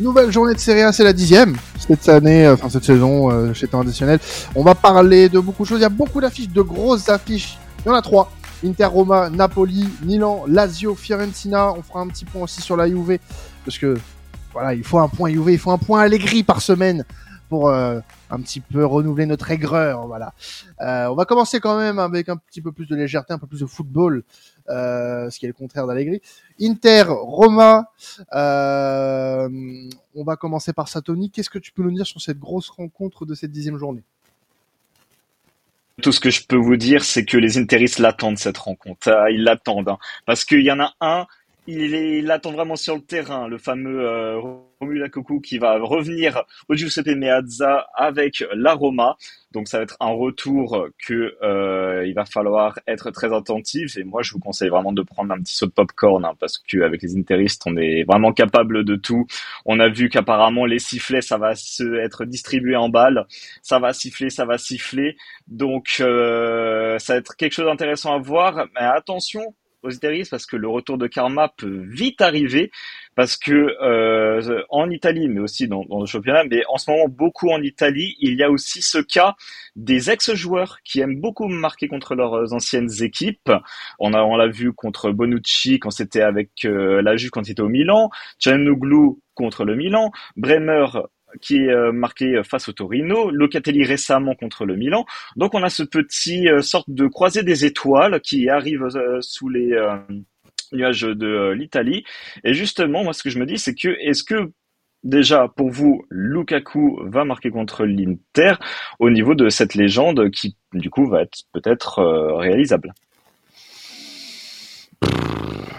Nouvelle journée de Serie A, c'est la dixième cette année, enfin cette saison euh, chez Temps Additionnel. On va parler de beaucoup de choses. Il y a beaucoup d'affiches, de grosses affiches. Il y en a trois. Inter Roma, Napoli, Milan, Lazio, Fiorentina. On fera un petit point aussi sur la Juve parce que voilà, il faut un point Juve, il faut un point Allegri par semaine pour euh, un petit peu renouveler notre aigreur. Voilà. Euh, on va commencer quand même avec un petit peu plus de légèreté, un peu plus de football, euh, ce qui est le contraire d'Allegri. Inter, Roma. Euh, on va commencer par Satoni. Qu'est-ce que tu peux nous dire sur cette grosse rencontre de cette dixième journée? Tout ce que je peux vous dire, c'est que les Interistes l'attendent cette rencontre. Ah, ils l'attendent, hein. parce qu'il y en a un il, est, il attend vraiment sur le terrain, le fameux euh, Romula qui va revenir au Giuseppe Meazza avec la Roma. Donc ça va être un retour que euh, il va falloir être très attentif. Et moi, je vous conseille vraiment de prendre un petit saut de popcorn hein, parce qu'avec les interistes, on est vraiment capable de tout. On a vu qu'apparemment les sifflets, ça va se être distribué en balles. Ça va siffler, ça va siffler. Donc euh, ça va être quelque chose d'intéressant à voir. Mais attention, parce que le retour de Karma peut vite arriver parce que euh, en Italie, mais aussi dans, dans, le championnat, mais en ce moment beaucoup en Italie, il y a aussi ce cas des ex-joueurs qui aiment beaucoup marquer contre leurs anciennes équipes. On a on l'a vu contre Bonucci quand c'était avec euh, la Juve quand il était au Milan, Canoglu contre le Milan, Bremer qui est euh, marqué face au Torino, Locatelli récemment contre le Milan. Donc on a ce petit euh, sorte de croisée des étoiles qui arrive euh, sous les nuages de l'Italie. Et justement, moi ce que je me dis, c'est que est-ce que déjà pour vous, Lukaku va marquer contre l'Inter au niveau de cette légende qui du coup va être peut-être réalisable?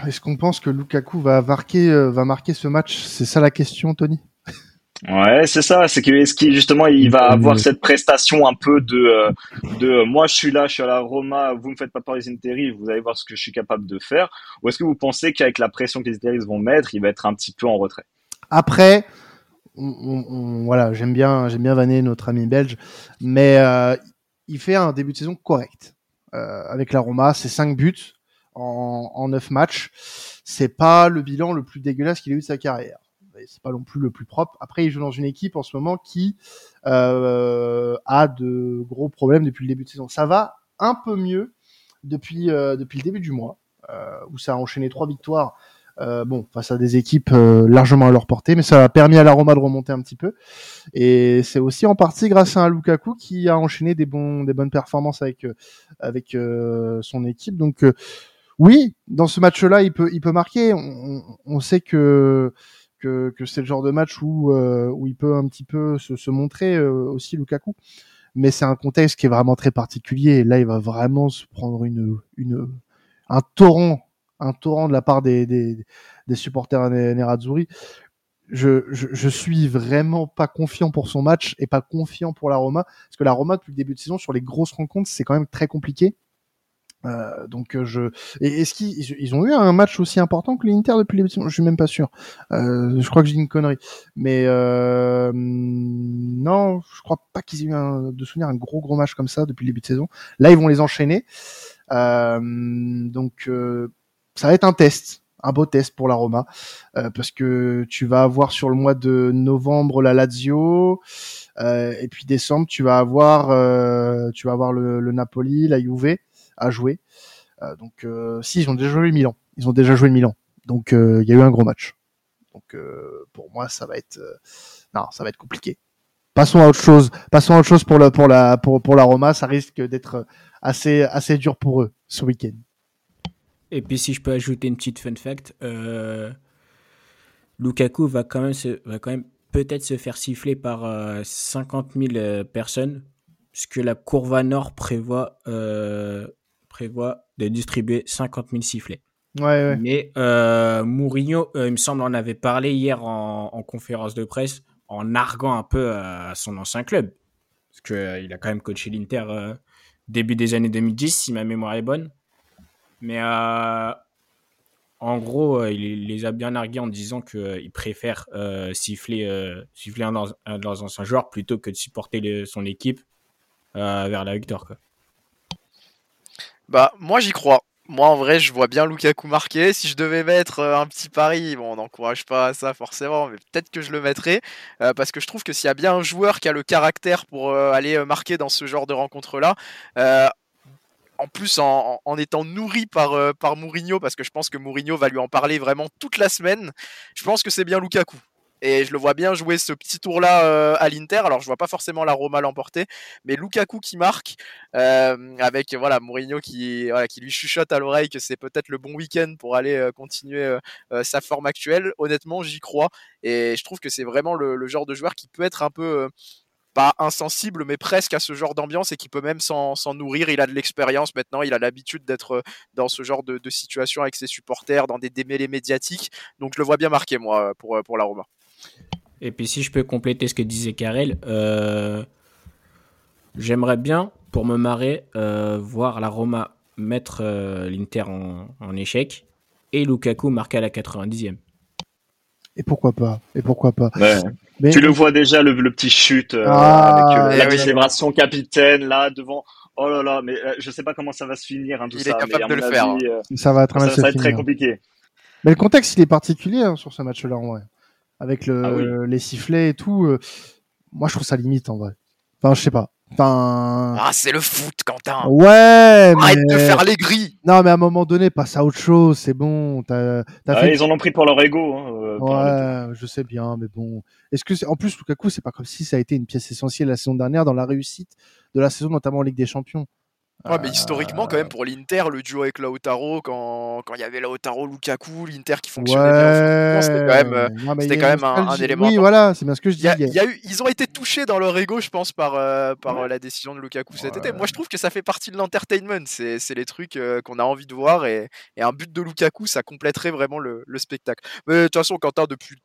Est-ce qu'on pense que Lukaku va marquer, va marquer ce match? C'est ça la question, Tony? Ouais, c'est ça. C'est que est-ce qu'il justement il va avoir cette prestation un peu de euh, de euh, moi je suis là, je suis à la Roma, vous me faites pas peur les Interis, vous allez voir ce que je suis capable de faire. Ou est-ce que vous pensez qu'avec la pression que les Interis vont mettre, il va être un petit peu en retrait? Après, on, voilà, j'aime bien j'aime bien vanner notre ami belge, mais euh, il fait un début de saison correct avec la Roma. C'est 5 buts en, en 9 matchs. C'est pas le bilan le plus dégueulasse qu'il ait eu de sa carrière c'est pas non plus le plus propre. Après, il joue dans une équipe en ce moment qui euh, a de gros problèmes depuis le début de saison. Ça va un peu mieux depuis euh, depuis le début du mois, euh, où ça a enchaîné trois victoires. bon, face à des équipes largement à leur portée, mais ça a permis à la Roma de remonter un petit peu. Et c'est aussi en partie grâce à un Lukaku qui a enchaîné des bons, des bonnes performances avec avec son équipe. Donc oui, dans ce match-là, il peut, il peut marquer. On, on sait que que, que c'est le genre de match où, euh, où il peut un petit peu se, se montrer euh, aussi Lukaku. Mais c'est un contexte qui est vraiment très particulier. Là, il va vraiment se prendre une, une, un torrent, un torrent de la part des, des, des supporters Nerazzurri. Je, je, je, suis vraiment pas confiant pour son match et pas confiant pour la Roma parce que la Roma depuis le début de saison sur les grosses rencontres c'est quand même très compliqué euh, donc euh, je est-ce qu'ils ils ont eu un match aussi important que l'Inter depuis les je suis même pas sûr. Euh, je crois que j'ai une connerie. Mais euh, non je crois pas qu'ils aient eu un, de souvenir un gros gros match comme ça depuis le début de saison. Là ils vont les enchaîner. Euh, donc ça va être un test un beau test pour la Roma. Parce que tu vas avoir sur le mois de novembre la Lazio. Et puis décembre tu vas avoir tu vas avoir le, le Napoli la Juve à jouer. Euh, donc, euh, si ils ont déjà joué Milan, ils ont déjà joué Milan. Donc, euh, il y a eu un gros match. Donc, pour moi, ça va être, non, ça va être compliqué. Passons à autre chose. Passons à autre chose pour la pour la pour, pour la Roma. Ça risque d'être assez assez dur pour eux ce week-end. Et puis si je peux ajouter une petite fun fact, euh, Lukaku va quand même même peut-être se faire siffler par 50 000 personnes, puisque la Courva Nord prévoit prévoit de distribuer 50 000 sifflets. Ouais, ouais. Mais euh, Mourinho, euh, il me semble, en avait parlé hier en, conférence de presse, en arguant un peu à son ancien club. Parce qu'il euh, il a quand même coaché l'Inter euh, début des années 2010, si ma mémoire est bonne. Mais en gros, il les a bien argués en disant qu'il préfère siffler, siffler un, un de leurs anciens joueurs plutôt que de supporter son équipe vers la victoire. Quoi. Bah, moi j'y crois. moi, en vrai, je vois bien Lukaku marquer. Si je devais mettre euh, un petit pari, bon, on n'encourage pas ça forcément, mais peut-être que je le mettrais. Euh, parce que je trouve que s'il y a bien un joueur qui a le caractère pour euh, aller marquer dans ce genre de rencontre-là, en plus en, étant nourri par, par Mourinho, parce que je pense que Mourinho va lui en parler vraiment toute la semaine, je pense que c'est bien Lukaku. Et je le vois bien jouer ce petit tour-là euh, à l'Inter. Alors, je vois pas forcément la Roma l'emporter, mais Lukaku qui marque, euh, avec voilà Mourinho qui, lui chuchote à l'oreille que c'est peut-être le bon week-end pour aller euh, continuer sa forme actuelle. Honnêtement, j'y crois. Et je trouve que c'est vraiment le, genre de joueur qui peut être un peu pas insensible, mais presque à ce genre d'ambiance et qui peut même s'en nourrir. Il a de l'expérience maintenant, il a l'habitude d'être dans ce genre de, situation avec ses supporters, dans des démêlés médiatiques. Donc je le vois bien marqué, moi, pour, pour la Roma. Et puis si je peux compléter ce que disait Karel, euh, j'aimerais bien, pour me marrer, euh, voir la Roma mettre euh, l'Inter en, échec et Lukaku marquer à la 90e. Et pourquoi pas Et pourquoi pas Tu le vois déjà le, petit chute ah, avec la célébration capitaine là devant. Oh là là, mais je sais pas comment ça va se finir hein, tout il ça. est capable de le faire. Hein. ça va être, ça, va être très compliqué. Mais le contexte il est particulier hein, sur ce match-là en vrai avec le, ah les sifflets et tout. Euh, moi, je trouve ça limite en vrai. Enfin, je sais pas. Enfin. Ah, c'est le foot, Quentin. Ouais. Arrête de faire les gris. Non, mais à un moment donné, passe à autre chose. C'est bon. As, as fait... Ils en ont pris pour leur ego. Hein, euh, ouais, je sais bien, mais bon. Est-ce que, en plus, coup, c'est pas comme si ça a été une pièce essentielle la saison dernière dans la réussite de la saison, notamment en Ligue des Champions. Ouais, mais historiquement, quand même, pour l'Inter, le duo avec Lautaro, quand il y avait Lautaro, Lukaku, l'Inter qui fonctionnait bien, c'était quand même, euh, c'était quand même un, élément. Oui, voilà, c'est bien ce que je dis. Y a, eu, ils ont été touchés dans leur ego, je pense, par, euh, par euh, la décision de Lukaku cet été. Moi, je trouve que ça fait partie de l'entertainment. C'est, les trucs qu'on a envie de voir et, et, un but de Lukaku, ça compléterait vraiment le, le spectacle. Mais de toute façon, Quentin, depuis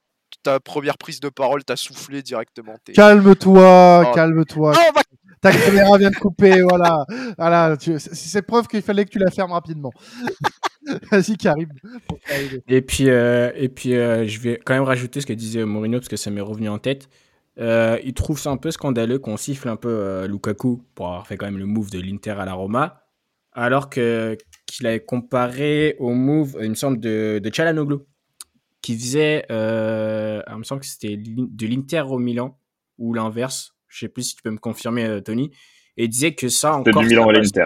ta première prise de parole, t'as soufflé directement. Calme-toi, oh. calme-toi. Ta caméra vient de couper, voilà. voilà c'est preuve qu'il fallait que tu la fermes rapidement. Vas-y, Karim. Et puis, euh, et puis euh, je vais quand même rajouter ce que disait Mourinho, parce que ça m'est revenu en tête. Euh, il trouve ça un peu scandaleux qu'on siffle un peu Lukaku pour avoir fait quand même le move de l'Inter à la Roma, alors que qu'il avait comparé au move, il me semble, de, de Chalanoglu, qui faisait, il me semble que c'était de l'Inter au Milan, ou l'inverse, je sais plus si tu peux me confirmer, euh, Tony, et il disait que ça encore. du Milan à l'Inter.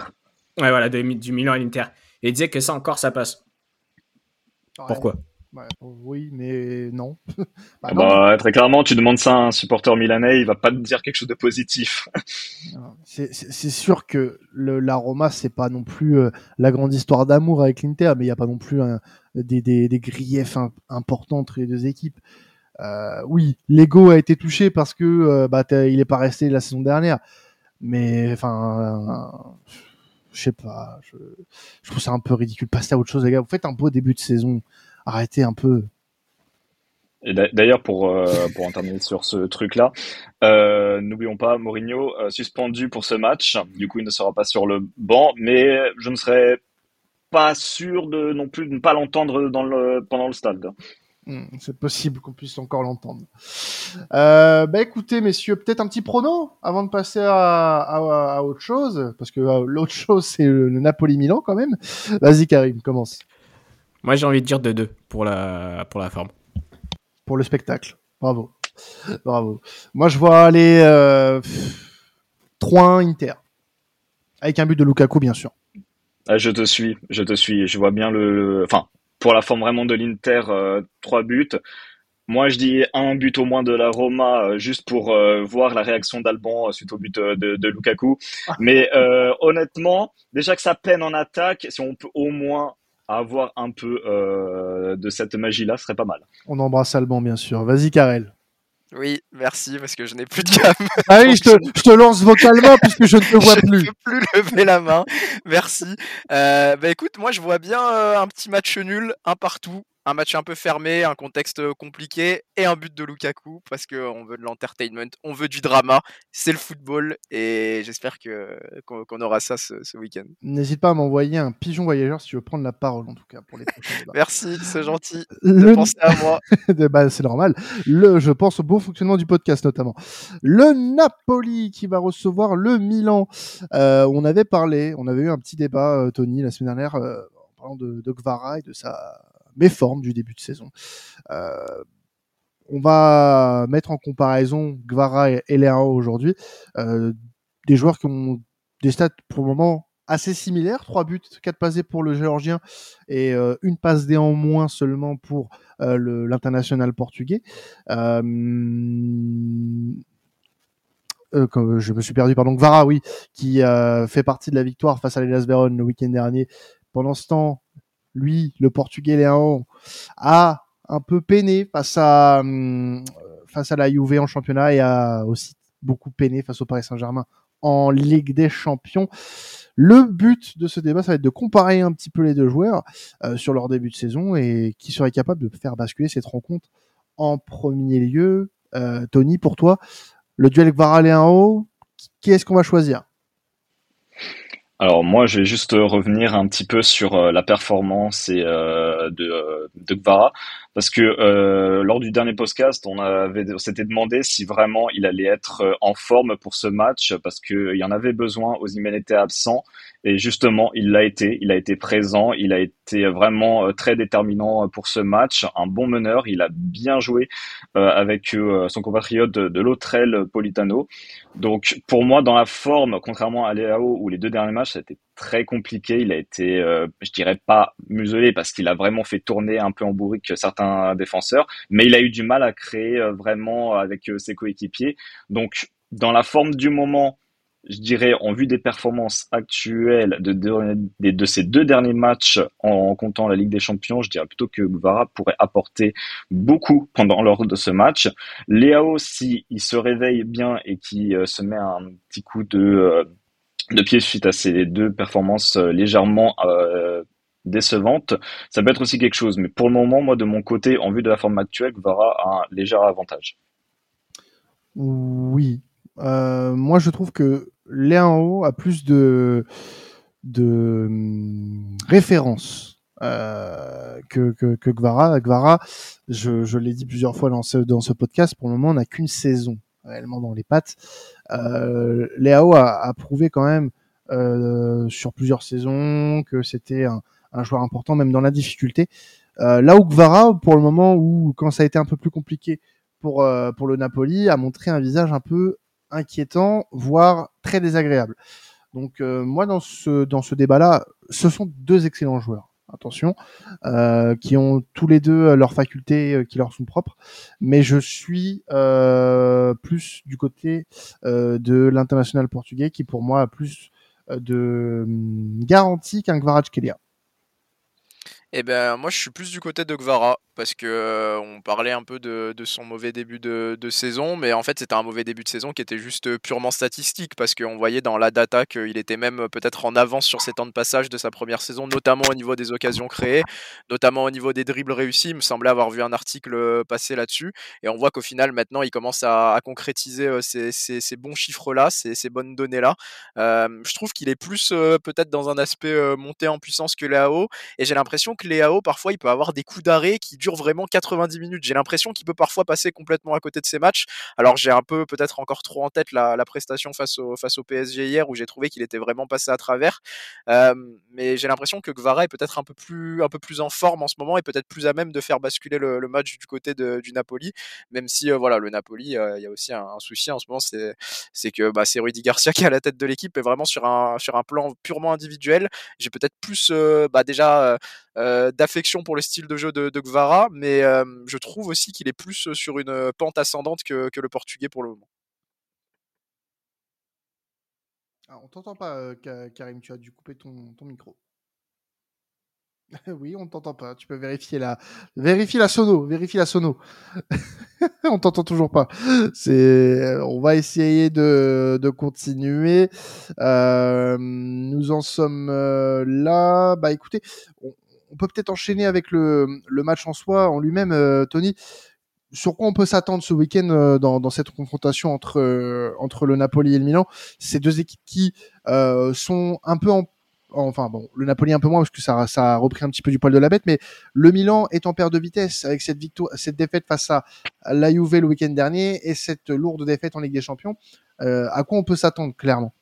Ouais, voilà, du Milan à l'Inter. Et il disait que ça encore, ça passe. Pourquoi? Oui, mais non. bah, bah très clairement, tu demandes ça à un supporter milanais, il va pas te dire quelque chose de positif. c'est sûr que la Roma, c'est pas non plus euh, la grande histoire d'amour avec l'Inter, mais il n'y a pas non plus des, des, des, griefs importants entre les deux équipes. Euh, oui, l'ego a été touché parce que euh, bah, il pas resté la saison dernière. Mais enfin, euh, je sais pas. Je, trouve ça un peu ridicule. Passez à autre chose, les gars. Vous faites un beau début de saison. Arrêtez un peu. D'ailleurs, pour, pour en terminer sur ce truc-là, n'oublions pas Mourinho suspendu pour ce match. Du coup, il ne sera pas sur le banc, mais je ne serais pas sûr de non plus de ne pas l'entendre dans le pendant le stade. Hmm, c'est possible qu'on puisse encore l'entendre. Euh, bah écoutez, messieurs, peut-être un petit prono avant de passer à, à, autre chose, parce que euh, l'autre chose c'est le, Napoli-Milan quand même. Vas-y Karim, commence. Moi j'ai envie de dire 2-2 pour la, pour la forme. Pour le spectacle. Bravo. Bravo. Moi je vois aller euh, 3-1 Inter. Avec un but de Lukaku bien sûr. Ah, je te suis, je te suis. Je vois bien le, enfin, pour la forme vraiment de l'Inter, euh, trois buts. Moi, je dis un but au moins de la Roma, euh, juste pour euh, voir la réaction d'Alban suite au but de, Lukaku. Ah. Mais honnêtement, déjà que ça peine en attaque, si on peut au moins avoir un peu de cette magie-là, ce serait pas mal. On embrasse Alban, bien sûr. Vas-y, Karel. Oui, merci, parce que je n'ai plus de gamme. Ah oui, je te, je te lance vocalement puisque je ne te vois plus. Je ne peux plus lever la main. Merci. Euh, bah écoute, moi je vois bien euh, un petit match nul, un partout un match un peu fermé, un contexte compliqué et un but de Lukaku parce qu'on veut de l'entertainment, on veut du drama, c'est le football et j'espère que qu'on aura ça ce, week-end. N'hésite pas à m'envoyer un pigeon voyageur si tu veux prendre la parole en tout cas pour les. Merci, c'est gentil de penser à moi. bah, c'est normal. Le, je pense au bon fonctionnement du podcast notamment. Le Napoli qui va recevoir le Milan. Euh, on avait parlé, on avait eu un petit débat, euh, Tony, la semaine dernière. Euh, parlant de, de Gvara et de sa méforme du début de saison. Euh, on va mettre en comparaison Gvara et, Leao aujourd'hui. Euh, des joueurs qui ont des stats pour le moment assez similaires. Trois buts, quatre passés pour le Géorgien et euh, une passe D en moins seulement pour l'international portugais. Je me suis perdu, pardon. Gvara, oui, qui fait partie de la victoire face à l'Elas Vérone le week-end dernier. Pendant ce temps, lui, le Portugais Léon, a un peu peiné face à hum, face à la Juve en championnat et a aussi beaucoup peiné face au Paris Saint-Germain en Ligue des Champions. Le but de ce débat, ça va être de comparer un petit peu les deux joueurs euh, sur leur début de saison et qui serait capable de faire basculer cette rencontre en premier lieu. Euh, Tony, pour toi, le duel Gvara-Léao, qui est-ce qu'on va choisir? Alors moi, je vais juste revenir un petit peu sur euh, la performance euh, de, euh, de Gvara, parce que lors du dernier podcast, on avait, on s'était demandé si vraiment il allait être en forme pour ce match, parce qu'il y en avait besoin. Osimhen était absent, et justement, il l'a été. Il a été présent, il a été vraiment très déterminant pour ce match. Un bon meneur, il a bien joué avec son compatriote de, de l'autre Politano. Donc pour moi, dans la forme, contrairement à Léao où les deux derniers matchs, a été très compliqué. Il a été, euh, je dirais pas muselé parce qu'il a vraiment fait tourner un peu en bourrique certains défenseurs, mais il a eu du mal à créer euh, vraiment avec euh, ses coéquipiers. Donc dans la forme du moment, je dirais en vue des performances actuelles de, de, de, ces deux derniers matchs en, comptant la Ligue des Champions, je dirais plutôt que Guevara pourrait apporter beaucoup pendant lors de ce match. Léao, si il se réveille bien et qui euh, se met un petit coup de de pied suite à ces deux performances euh, légèrement euh, décevantes, ça peut être aussi quelque chose. Mais pour le moment, moi, de mon côté, en vue de la forme actuelle, Guevara a un léger avantage. Oui. Euh, moi, je trouve que Léao a plus de, de hum, références que, que, Gvara. Gvara, je, je l'ai dit plusieurs fois dans ce, dans ce podcast, pour le moment, on n'a qu'une saison réellement dans les pattes. Euh, a, prouvé quand même euh, sur plusieurs saisons que c'était un, un, joueur important, même dans la difficulté. Euh, là où Gvara, pour le moment où quand ça a été un peu plus compliqué pour, euh, pour le Napoli, a montré un visage un peu inquiétant, voire très désagréable. Donc euh, moi dans ce dans ce débat-là, ce sont deux excellents joueurs. Attention, euh, qui ont tous les deux leurs facultés euh, qui leur sont propres, mais je suis euh, plus du côté euh, de l'international portugais qui pour moi a plus euh, de hum, garantie qu'un Kvaratskhelia. Eh ben moi je suis plus du côté de Gvara parce que euh, on parlait un peu de, son mauvais début de, saison, mais en fait c'était un mauvais début de saison qui était juste purement statistique parce qu'on voyait dans la data qu'il était même peut-être en avance sur ses temps de passage de sa première saison, notamment au niveau des occasions créées, notamment au niveau des dribbles réussis. Il me semblait avoir vu un article passer là-dessus et on voit qu'au final maintenant il commence à, concrétiser euh, ces, bons chiffres-là, ces, ces, bonnes données-là. Euh, je trouve qu'il est plus euh, peut-être dans un aspect euh, monté en puissance que Léao et j'ai l'impression que Léao parfois il peut avoir des coups d'arrêt qui dure vraiment 90 minutes. J'ai l'impression qu'il peut parfois passer complètement à côté de ses matchs. Alors j'ai un peu peut-être encore trop en tête la, prestation face au, PSG hier où j'ai trouvé qu'il était vraiment passé à travers. Mais j'ai l'impression que Gvara est peut-être un peu plus un peu plus en forme en ce moment et peut-être plus à même de faire basculer le, match du côté du Napoli. Même si euh, voilà le Napoli, il euh, y a aussi un, souci en ce moment, c'est c'est que bah, c'est Rudy Garcia qui est à la tête de l'équipe et vraiment sur un sur un plan purement individuel. J'ai peut-être plus euh, bah, déjà euh, d'affection pour le style de jeu de, de Gvara, mais euh, je trouve aussi qu'il est plus sur une pente ascendante que, que, le portugais pour le moment. Ah, on t'entend pas, euh, Karim, tu as dû couper ton, ton micro. oui, on t'entend pas. Tu peux vérifier la, vérifie la sono, vérifie la sono. on t'entend toujours pas. C'est, on va essayer de, de continuer. Nous en sommes là. Bah, écoutez, on peut peut-être enchaîner avec le, match en soi, en lui-même, euh, Tony. Sur quoi on peut s'attendre ce week-end euh, dans, cette confrontation entre, euh, entre le Napoli et le Milan? Ces deux équipes qui sont un peu en enfin bon, le Napoli un peu moins parce que ça, a repris un petit peu du poil de la bête, mais le Milan est en perte de vitesse avec cette victoire, cette défaite face à la le week-end dernier et cette lourde défaite en Ligue des Champions. À quoi on peut s'attendre clairement?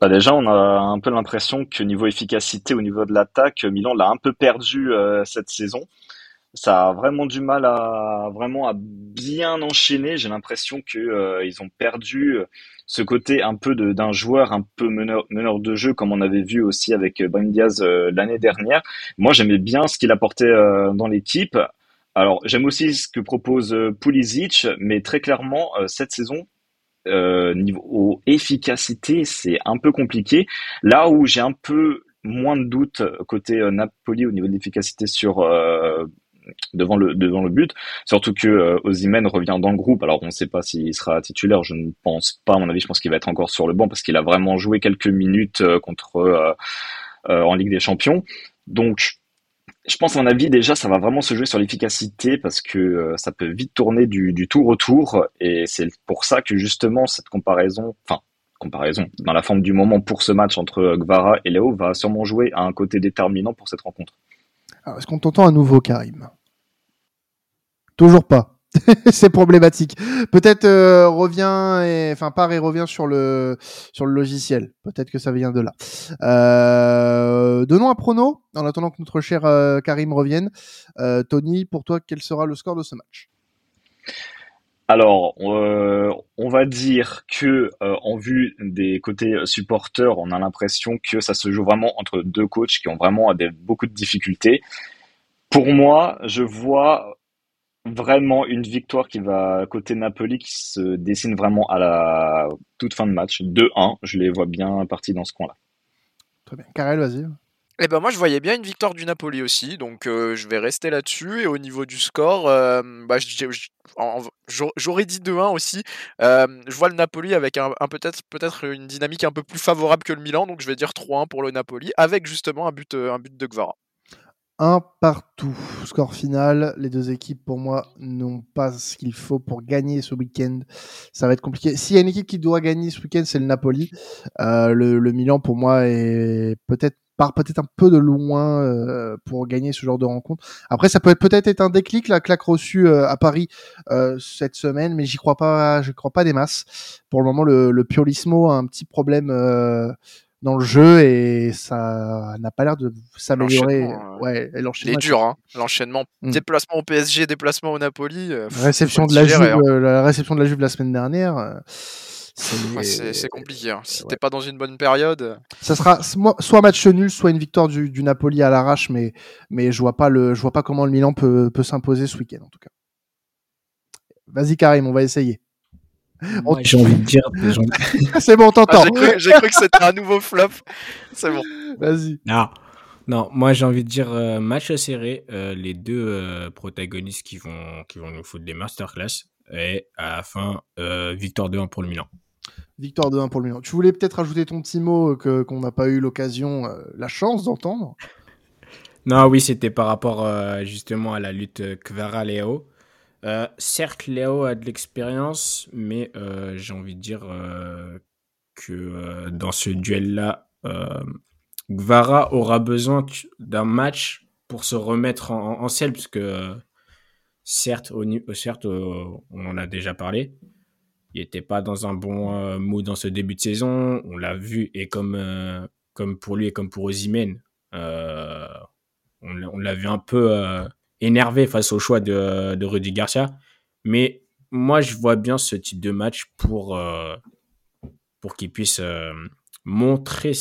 Bah déjà, on a un peu l'impression que niveau efficacité, au niveau de l'attaque, Milan l'a un peu perdu euh, cette saison. Ça a vraiment du mal à vraiment à bien enchaîner. J'ai l'impression que euh, ils ont perdu ce côté un peu d'un joueur un peu meneur, de jeu, comme on avait vu aussi avec Brahim Diaz euh, l'année dernière. Moi, j'aimais bien ce qu'il apportait dans l'équipe. Alors, j'aime aussi ce que propose Pulisic, mais très clairement, cette saison, euh, niveau efficacité, c'est un peu compliqué. Là où j'ai un peu moins de doutes côté euh, Napoli au niveau de l'efficacité sur euh, devant le devant le but, surtout que euh, revient dans le groupe. Alors on ne sait pas s'il sera titulaire, je ne pense pas. À mon avis, je pense qu'il va être encore sur le banc parce qu'il a vraiment joué quelques minutes contre en Ligue des Champions. Donc je pense, à mon avis, déjà, ça va vraiment se jouer sur l'efficacité parce que euh, ça peut vite tourner du, du tout retour. Et c'est pour ça que, justement, cette comparaison, enfin, comparaison, dans la forme du moment pour ce match entre Gvara et Léo, va sûrement jouer à un côté déterminant pour cette rencontre. Est-ce qu'on t'entend à nouveau, Karim? Toujours pas. c'est problématique. Peut-être euh, revient et enfin part et revient sur le sur le logiciel. Peut-être que ça vient de là. Euh, donnons un prono en attendant que notre cher euh, Karim revienne. Euh, Tony, pour toi, quel sera le score de ce match? Alors, on va dire que en vue des côtés supporters, on a l'impression que ça se joue vraiment entre deux coachs qui ont vraiment des, beaucoup de difficultés. Pour moi, je vois vraiment une victoire qui va côté Napoli qui se dessine vraiment à la toute fin de match. 2-1, je les vois bien partis dans ce coin-là. Très bien. Karel, vas-y. Eh ben moi je voyais bien une victoire du Napoli aussi, donc euh, je vais rester là-dessus. Et au niveau du score, euh, bah, j'aurais dit 2-1 aussi. Euh, je vois le Napoli avec un, peut-être peut-être une dynamique un peu plus favorable que le Milan, donc je vais dire 3-1 pour le Napoli, avec justement un but, un but de Gvara. Un partout. Score final. Les deux équipes, pour moi, n'ont pas ce qu'il faut pour gagner ce week-end. Ça va être compliqué. S'il y a une équipe qui doit gagner ce week-end, c'est le Napoli. Euh, le, Milan, pour moi, est peut-être part peut-être un peu de loin euh, pour gagner ce genre de rencontre. Après, ça peut être peut-être être un déclic, la claque reçue euh, à Paris cette semaine, mais j'y crois pas, je crois pas des masses. Pour le moment, le, le Piolismo a un petit problème dans le jeu et ça n'a pas l'air de s'améliorer. Euh, ouais, l'enchaînement. est dur, hein. L'enchaînement, mm. déplacement au PSG, déplacement au Napoli. Euh, réception de la Juve, hein. euh, la réception de la Juve la semaine dernière. c'est compliqué. Hein. Si t'es pas dans une bonne période. Ça sera soit match nul, soit une victoire du, du Napoli à l'arrache, mais, mais je vois pas le, je vois pas comment le Milan peut, peut s'imposer ce week-end en tout cas. Vas-y Karim, on va essayer. J'ai envie de dire. c'est bon, t'entends. Ah, j'ai cru, que c'était un nouveau flop. C'est bon. Vas-y. Non. Non, moi j'ai envie de dire euh, match serré, euh, les deux euh, protagonistes qui vont, qui vont nous foutre des masterclass, et à la fin, victoire 2-1 pour le Milan. Victoire 2-1 pour le Milan. Tu voulais peut-être ajouter ton petit mot que, qu'on n'a pas eu l'occasion, la chance d'entendre? Non, oui, c'était par rapport justement à la lutte Kvara-Léo. Euh, certes, Léo a de l'expérience, mais euh, j'ai envie de dire euh, que dans ce duel-là, Gvara aura besoin d'un match pour se remettre en, selle, puisque certes, au, certes on en a déjà parlé, il n'était pas dans un bon mood dans ce début de saison. On l'a vu, et comme, comme pour lui et comme pour Ozymen, on l'a vu un peu énervé face au choix de, Rudy Garcia. Mais moi, je vois bien ce type de match pour, euh, pour qu'il puisse euh, montrer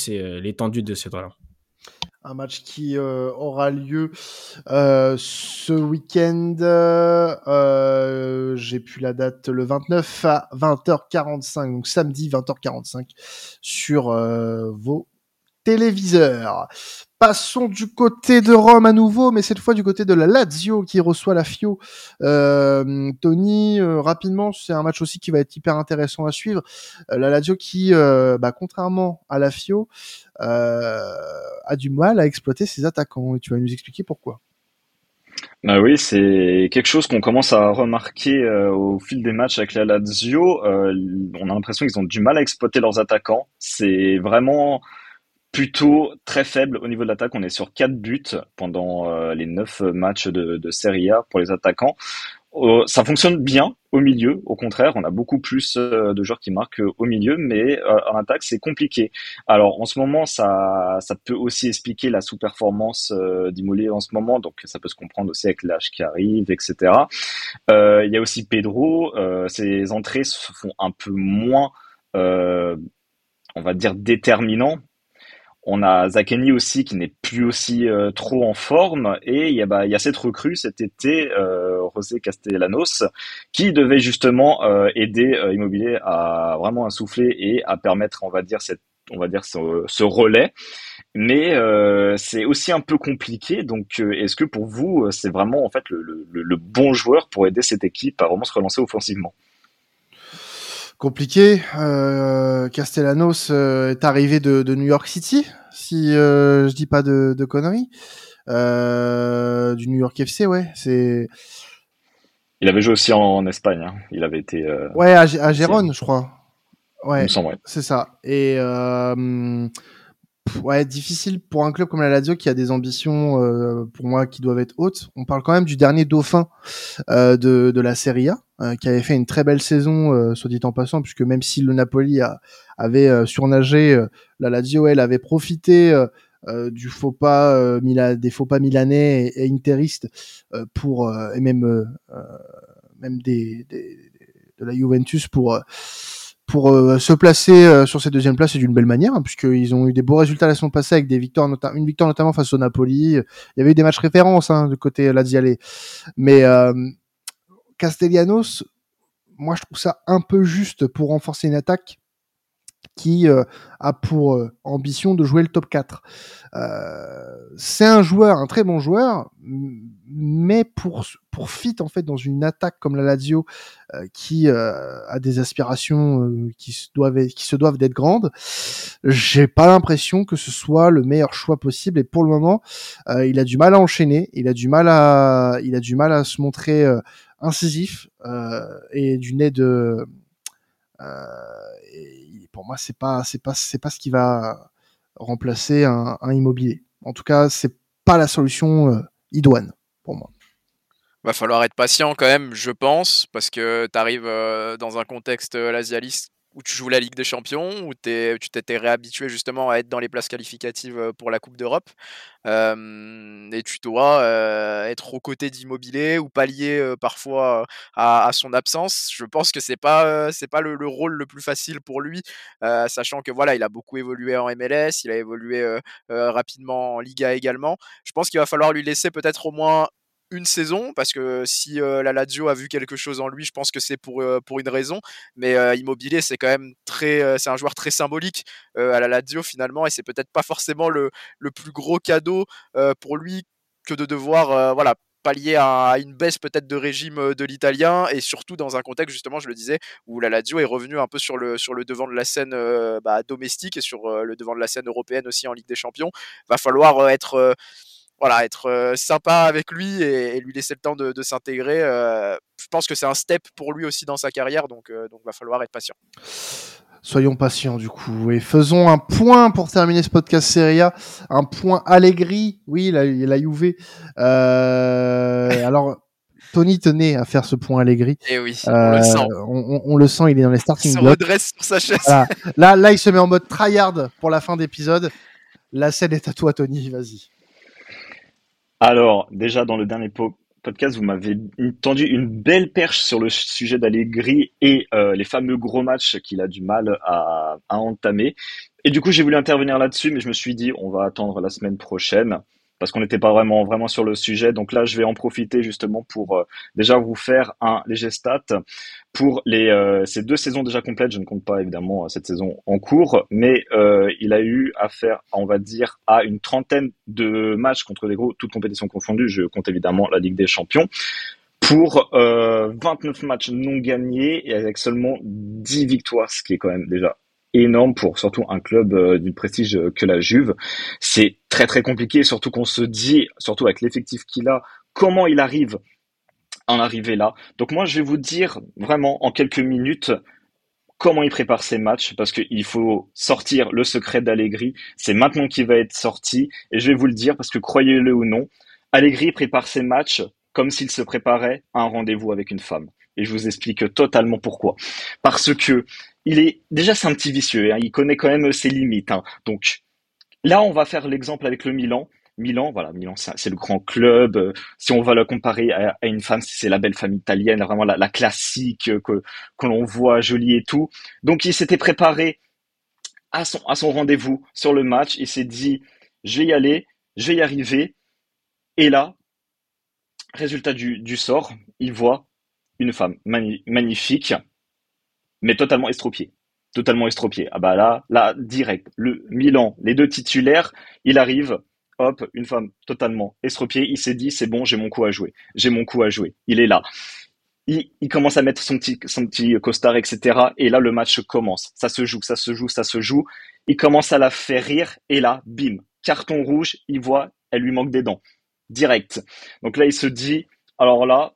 l'étendue de ses talents. Un match qui euh, aura lieu ce week-end. J'ai pu la date le 29 à 20h45, donc samedi 20h45 sur vos téléviseurs. Passons du côté de Rome à nouveau, mais cette fois du côté de la Lazio qui reçoit la Fio. Euh, Tony, euh, rapidement, c'est un match aussi qui va être hyper intéressant à suivre. Euh, la Lazio qui, bah, contrairement à la Fio, a du mal à exploiter ses attaquants. Et tu vas nous expliquer pourquoi. Bah oui, c'est quelque chose qu'on commence à remarquer au fil des matchs avec la Lazio. on a l'impression qu'ils ont du mal à exploiter leurs attaquants. C'est vraiment plutôt très faible au niveau de l'attaque. On est sur 4 buts pendant euh, les 9 matchs de, de Serie A pour les attaquants. Euh, ça fonctionne bien au milieu, au contraire, on a beaucoup plus euh, de joueurs qui marquent au milieu, mais en attaque c'est compliqué. Alors en ce moment, ça, ça peut aussi expliquer la sous-performance d'Immobilier en ce moment, donc ça peut se comprendre aussi avec l'âge qui arrive, etc. Il y a aussi Pedro, ses entrées se font un peu moins, on va dire, déterminants on a Zakeni aussi qui n'est plus aussi euh, trop en forme et il y, a, bah, cette recrue cet été, euh, José Castellanos, qui devait justement euh, aider Immobilier à vraiment insouffler et à permettre, on va dire, ce, relais. Mais c'est aussi un peu compliqué. Donc, est-ce que pour vous, c'est vraiment en fait le bon joueur pour aider cette équipe à vraiment se relancer offensivement? Compliqué. Euh, Castellanos euh, est arrivé de, de, New York City, si euh, je dis pas de, de conneries. Euh, du New York FC, ouais. C'est. Il avait joué aussi en, Espagne. Hein. Il avait été. Euh, ouais, à, à Gérone, je crois. Ouais. ouais. C'est ça. Et ouais, difficile pour un club comme la Lazio qui a des ambitions, euh, pour moi, qui doivent être hautes. On parle quand même du dernier dauphin euh, de, de la Serie A, euh, qui avait fait une très belle saison, soit dit en passant, puisque même si le Napoli a, avait surnagé, la Lazio, elle, avait profité du faux pas des faux pas milanais et, interistes pour et même même des, des, de la Juventus pour pour euh, se placer euh, sur cette deuxième place et d'une belle manière, hein, puisqu'ils ont eu des beaux résultats la saison passée avec des victoires, une victoire notamment face au Napoli. Il y avait eu des matchs références hein, du côté Laziale. Mais euh, Castellanos, moi je trouve ça un peu juste pour renforcer une attaque qui a pour ambition de jouer le top 4. c'est un joueur, un très bon joueur, mais pour pour fit en fait dans une attaque comme la Lazio euh, qui euh, a des aspirations euh, qui se doivent qui se doivent d'être grandes, j'ai pas l'impression que ce soit le meilleur choix possible et pour le moment il a du mal à enchaîner, il a du mal à il a du mal à se montrer incisif et du nez de et pour moi c'est pas c'est pas c'est pas ce qui va remplacer un, immobilier. En tout cas, c'est pas la solution idoine pour moi. Va falloir être patient quand même, je pense, parce que tu arrives euh, dans un contexte euh, lasialiste où tu joues la Ligue des Champions, où tu t'étais réhabitué justement à être dans les places qualificatives euh, pour la Coupe d'Europe, et tu dois être aux côtés d'Immobilier ou pallier parfois à, son absence. Je pense que c'est pas c'est pas le, le, rôle le plus facile pour lui, sachant que voilà, il a beaucoup évolué en MLS, il a évolué rapidement en Liga également. Je pense qu'il va falloir lui laisser peut-être au moins une saison parce que si euh, la Lazio a vu quelque chose en lui, je pense que c'est pour, euh, pour une raison. Mais euh, Immobilier, c'est quand même très, c'est un joueur très symbolique à la Lazio finalement et c'est peut-être pas forcément le, le, plus gros cadeau pour lui que de devoir voilà pallier à une baisse peut-être de régime de l'italien et surtout dans un contexte justement je le disais où la Lazio est revenue un peu sur le, sur le devant de la scène bah, domestique et sur le devant de la scène européenne aussi en Ligue des Champions va falloir être voilà, être euh, sympa avec lui et, lui laisser le temps de, s'intégrer. Euh, je pense que c'est un step pour lui aussi dans sa carrière, donc euh, donc va falloir être patient. Soyons patients du coup et faisons un point pour terminer ce podcast Serie A, un point Allegri, oui la, la Juve. alors Tony tenait à faire ce point Allegri. Et eh oui, on le sent. On, le sent, il est dans les starting blocks. Il se redresse sur sa chaise. Là, là, il se met en mode tryhard pour la fin d'épisode. La scène est à toi, Tony. Vas-y. Alors, déjà dans le dernier podcast, vous m'avez tendu une belle perche sur le sujet d'Allegri et euh, les fameux gros matchs qu'il a du mal à, à entamer. Et du coup, j'ai voulu intervenir là-dessus, mais je me suis dit, on va attendre la semaine prochaine parce qu'on n'était pas vraiment vraiment sur le sujet. Donc là, je vais en profiter justement pour euh, déjà vous faire un léger stat pour les euh, ces deux saisons déjà complètes. Je ne compte pas évidemment cette saison en cours, mais euh, il a eu affaire, on va dire, à une trentaine de matchs contre des gros, toutes compétitions confondues. Je compte évidemment la Ligue des Champions pour 29 matchs non gagnés et avec seulement 10 victoires, ce qui est quand même déjà énorme pour surtout un club euh, du prestige que la Juve. C'est très très compliqué, surtout qu'on se dit, surtout avec l'effectif qu'il a, comment il arrive à en arriver là. Donc moi, je vais vous dire vraiment en quelques minutes comment il prépare ses matchs, parce qu'il faut sortir le secret d'Allegri. C'est maintenant qu'il va être sorti, et je vais vous le dire, parce que croyez-le ou non, Allegri prépare ses matchs comme s'il se préparait à un rendez-vous avec une femme. Et je vous explique totalement pourquoi. Parce que il est déjà c'est un petit vicieux, hein. il connaît quand même ses limites. Hein. Donc là, on va faire l'exemple avec le Milan. Milan, voilà, Milan, c'est le grand club. Euh, si on va le comparer à, une femme, c'est la belle famille italienne, vraiment la, classique que, que l'on voit jolie et tout. Donc il s'était préparé à son, à son rendez-vous sur le match. Il s'est dit, je vais y aller, je vais y arriver. Et là, résultat du, du sort, il voit une femme magnifique, mais totalement estropiée. Totalement estropiée. Ah bah là, là, direct. Le Milan, les deux titulaires, il arrive, hop, une femme totalement estropiée. Il s'est dit, c'est bon, j'ai mon coup à jouer. J'ai mon coup à jouer. Il est là. Il, il, commence à mettre son petit, son petit costard, etc. Et là, le match commence. Ça se joue, ça se joue, ça se joue. Il commence à la faire rire. Et là, bim, carton rouge. Il voit, elle lui manque des dents direct. Donc là, il se dit, alors là,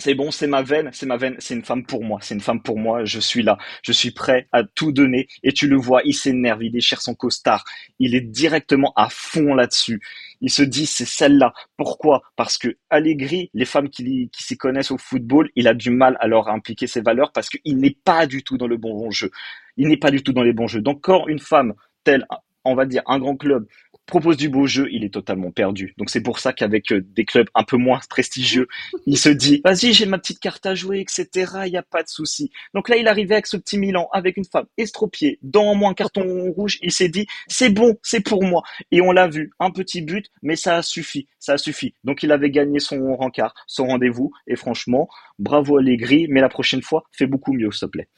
c'est bon, c'est ma veine, c'est ma veine, c'est une femme pour moi, c'est une femme pour moi, je suis là, je suis prêt à tout donner. Et tu le vois, il s'énerve, il déchire son costard, il est directement à fond là-dessus. Il se dit, c'est celle-là. Pourquoi? Parce que Allegri, les femmes qui, qui s'y connaissent au football, il a du mal à leur impliquer ses valeurs parce qu'il n'est pas du tout dans le bon jeu. Il n'est pas du tout dans les bons jeux. Donc quand une femme telle, on va dire, un grand club, propose du beau jeu, il est totalement perdu. Donc c'est pour ça qu'avec euh, des clubs un peu moins prestigieux, il se dit vas-y j'ai ma petite carte à jouer, etc. Il n'y a pas de souci. Donc là il arrivait avec ce petit Milan, avec une femme estropiée, dans moins carton rouge, il s'est dit c'est bon, c'est pour moi. Et on l'a vu, un petit but, mais ça a suffi, ça a suffi. Donc il avait gagné son rencard, son rendez-vous, et franchement, bravo Allegri, mais la prochaine fois, fais beaucoup mieux s'il te plaît.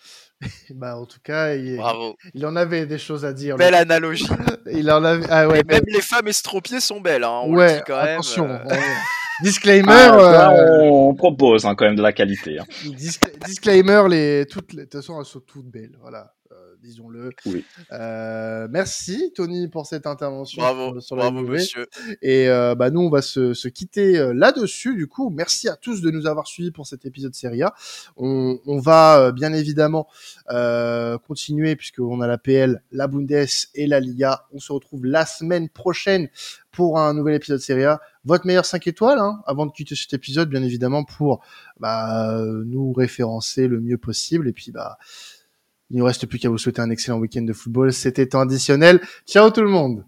bah, en tout cas, il, il, en avait des choses à dire. Belle analogie. il en avait... ah, ouais, Même les femmes estropiées sont belles. Hein, on ouais, quand attention. Même, euh... Disclaimer. Ah, euh... on propose hein, quand même de la qualité. Hein. Disclaimer, les toutes, les... de toute façon, elles sont toutes belles. Voilà disons-le. Oui. Euh, merci Tony pour cette intervention. Bravo, sur, bravo monsieur. Et euh, bah nous on va se, se quitter euh, là-dessus. Du coup, merci à tous de nous avoir suivis pour cet épisode Serie A. On, on va euh, bien évidemment euh, continuer puisqu'on a la PL, la Bundes et la Liga. On se retrouve la semaine prochaine pour un nouvel épisode Serie A. Votre meilleur 5 étoiles, hein, avant de quitter cet épisode, bien évidemment, pour bah, nous référencer le mieux possible. Et puis, bah, il ne reste plus qu'à vous souhaiter un excellent week-end de football. C'était temps additionnel. Ciao tout le monde